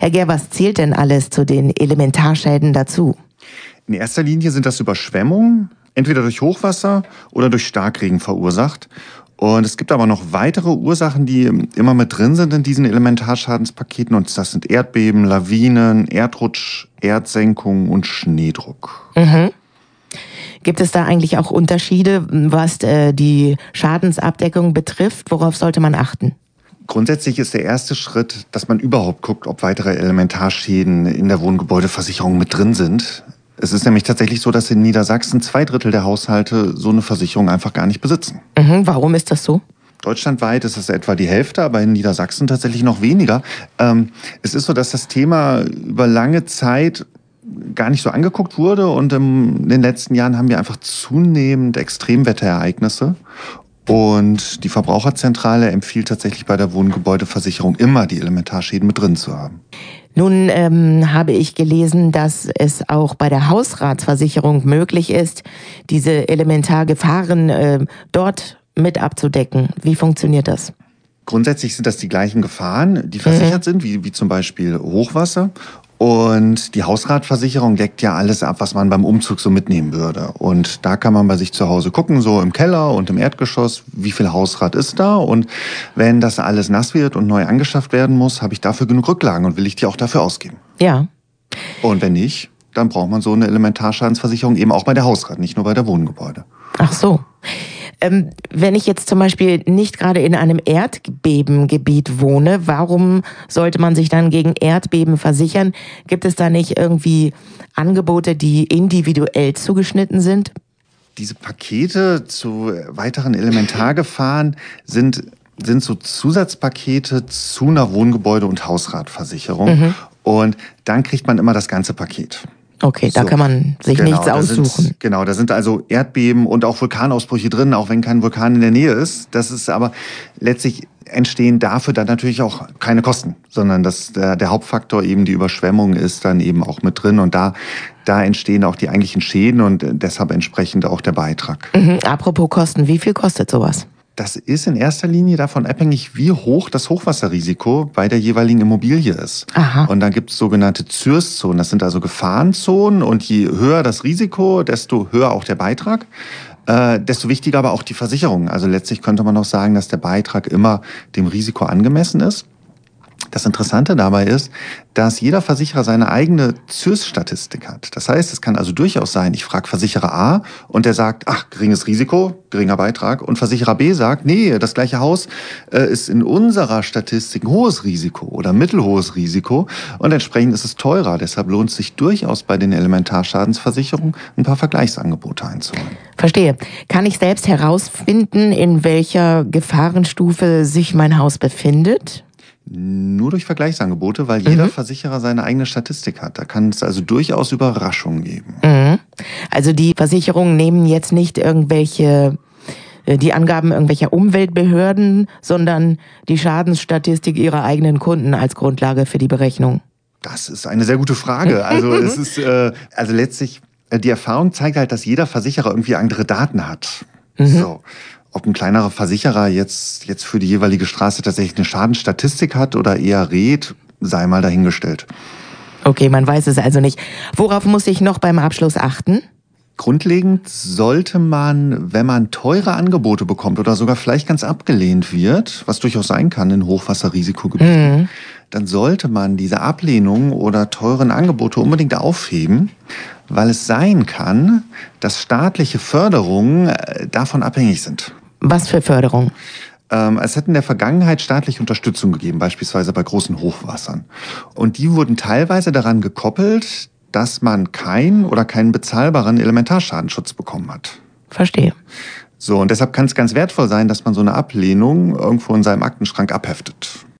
Herr Ger, was zählt denn alles zu den Elementarschäden dazu? In erster Linie sind das Überschwemmungen, entweder durch Hochwasser oder durch Starkregen verursacht. Und es gibt aber noch weitere Ursachen, die immer mit drin sind in diesen Elementarschadенspaketen. Und das sind Erdbeben, Lawinen, Erdrutsch, Erdsenkung und Schneedruck. Mhm. Gibt es da eigentlich auch Unterschiede, was äh, die Schadensabdeckung betrifft? Worauf sollte man achten? Grundsätzlich ist der erste Schritt, dass man überhaupt guckt, ob weitere Elementarschäden in der Wohngebäudeversicherung mit drin sind. Es ist nämlich tatsächlich so, dass in Niedersachsen zwei Drittel der Haushalte so eine Versicherung einfach gar nicht besitzen. Mhm, warum ist das so? Deutschlandweit ist es etwa die Hälfte, aber in Niedersachsen tatsächlich noch weniger. Ähm, es ist so, dass das Thema über lange Zeit gar nicht so angeguckt wurde und in den letzten Jahren haben wir einfach zunehmend Extremwetterereignisse und die Verbraucherzentrale empfiehlt tatsächlich bei der Wohngebäudeversicherung immer die Elementarschäden mit drin zu haben. Nun ähm, habe ich gelesen, dass es auch bei der Hausratsversicherung möglich ist, diese Elementargefahren äh, dort mit abzudecken. Wie funktioniert das? Grundsätzlich sind das die gleichen Gefahren, die versichert mhm. sind, wie, wie zum Beispiel Hochwasser. Und die Hausratversicherung deckt ja alles ab, was man beim Umzug so mitnehmen würde. Und da kann man bei sich zu Hause gucken, so im Keller und im Erdgeschoss, wie viel Hausrat ist da. Und wenn das alles nass wird und neu angeschafft werden muss, habe ich dafür genug Rücklagen und will ich die auch dafür ausgeben. Ja. Und wenn nicht, dann braucht man so eine Elementarschadensversicherung eben auch bei der Hausrat, nicht nur bei der Wohngebäude. Ach so. Ähm, wenn ich jetzt zum Beispiel nicht gerade in einem Erdbebengebiet wohne, warum sollte man sich dann gegen Erdbeben versichern? Gibt es da nicht irgendwie Angebote, die individuell zugeschnitten sind? Diese Pakete zu weiteren Elementargefahren sind sind so Zusatzpakete zu einer Wohngebäude- und Hausratversicherung. Mhm. Und dann kriegt man immer das ganze Paket. Okay, da so. kann man sich genau, nichts aussuchen. Sind, genau, da sind also Erdbeben und auch Vulkanausbrüche drin, auch wenn kein Vulkan in der Nähe ist. Das ist aber letztlich entstehen dafür dann natürlich auch keine Kosten, sondern das, der, der Hauptfaktor eben die Überschwemmung ist dann eben auch mit drin und da, da entstehen auch die eigentlichen Schäden und deshalb entsprechend auch der Beitrag. Mhm. Apropos Kosten, wie viel kostet sowas? Das ist in erster Linie davon abhängig, wie hoch das Hochwasserrisiko bei der jeweiligen Immobilie ist. Aha. Und dann gibt es sogenannte ZÜRS-Zonen. Das sind also Gefahrenzonen. Und je höher das Risiko, desto höher auch der Beitrag. Äh, desto wichtiger aber auch die Versicherung. Also letztlich könnte man auch sagen, dass der Beitrag immer dem Risiko angemessen ist. Das Interessante dabei ist, dass jeder Versicherer seine eigene ZÜRS-Statistik hat. Das heißt, es kann also durchaus sein, ich frage Versicherer A und der sagt, ach, geringes Risiko, geringer Beitrag. Und Versicherer B sagt, nee, das gleiche Haus äh, ist in unserer Statistik ein hohes Risiko oder mittelhohes Risiko und entsprechend ist es teurer. Deshalb lohnt es sich durchaus bei den Elementarschadensversicherungen ein paar Vergleichsangebote einzuholen. Verstehe. Kann ich selbst herausfinden, in welcher Gefahrenstufe sich mein Haus befindet? Nur durch Vergleichsangebote, weil jeder mhm. Versicherer seine eigene Statistik hat. Da kann es also durchaus Überraschungen geben. Mhm. Also die Versicherungen nehmen jetzt nicht irgendwelche äh, die Angaben irgendwelcher Umweltbehörden, sondern die Schadensstatistik ihrer eigenen Kunden als Grundlage für die Berechnung. Das ist eine sehr gute Frage. Also es ist äh, also letztlich äh, die Erfahrung zeigt halt, dass jeder Versicherer irgendwie andere Daten hat. Mhm. So. Ob ein kleinerer Versicherer jetzt, jetzt für die jeweilige Straße tatsächlich eine Schadenstatistik hat oder eher rät, sei mal dahingestellt. Okay, man weiß es also nicht. Worauf muss ich noch beim Abschluss achten? Grundlegend sollte man, wenn man teure Angebote bekommt oder sogar vielleicht ganz abgelehnt wird, was durchaus sein kann in Hochwasserrisikogebieten, mhm. dann sollte man diese Ablehnung oder teuren Angebote unbedingt aufheben, weil es sein kann, dass staatliche Förderungen äh, davon abhängig sind. Was für Förderung? Ähm, es hat in der Vergangenheit staatliche Unterstützung gegeben, beispielsweise bei großen Hochwassern. Und die wurden teilweise daran gekoppelt, dass man keinen oder keinen bezahlbaren Elementarschadensschutz bekommen hat. Verstehe. So, und deshalb kann es ganz wertvoll sein, dass man so eine Ablehnung irgendwo in seinem Aktenschrank abheftet.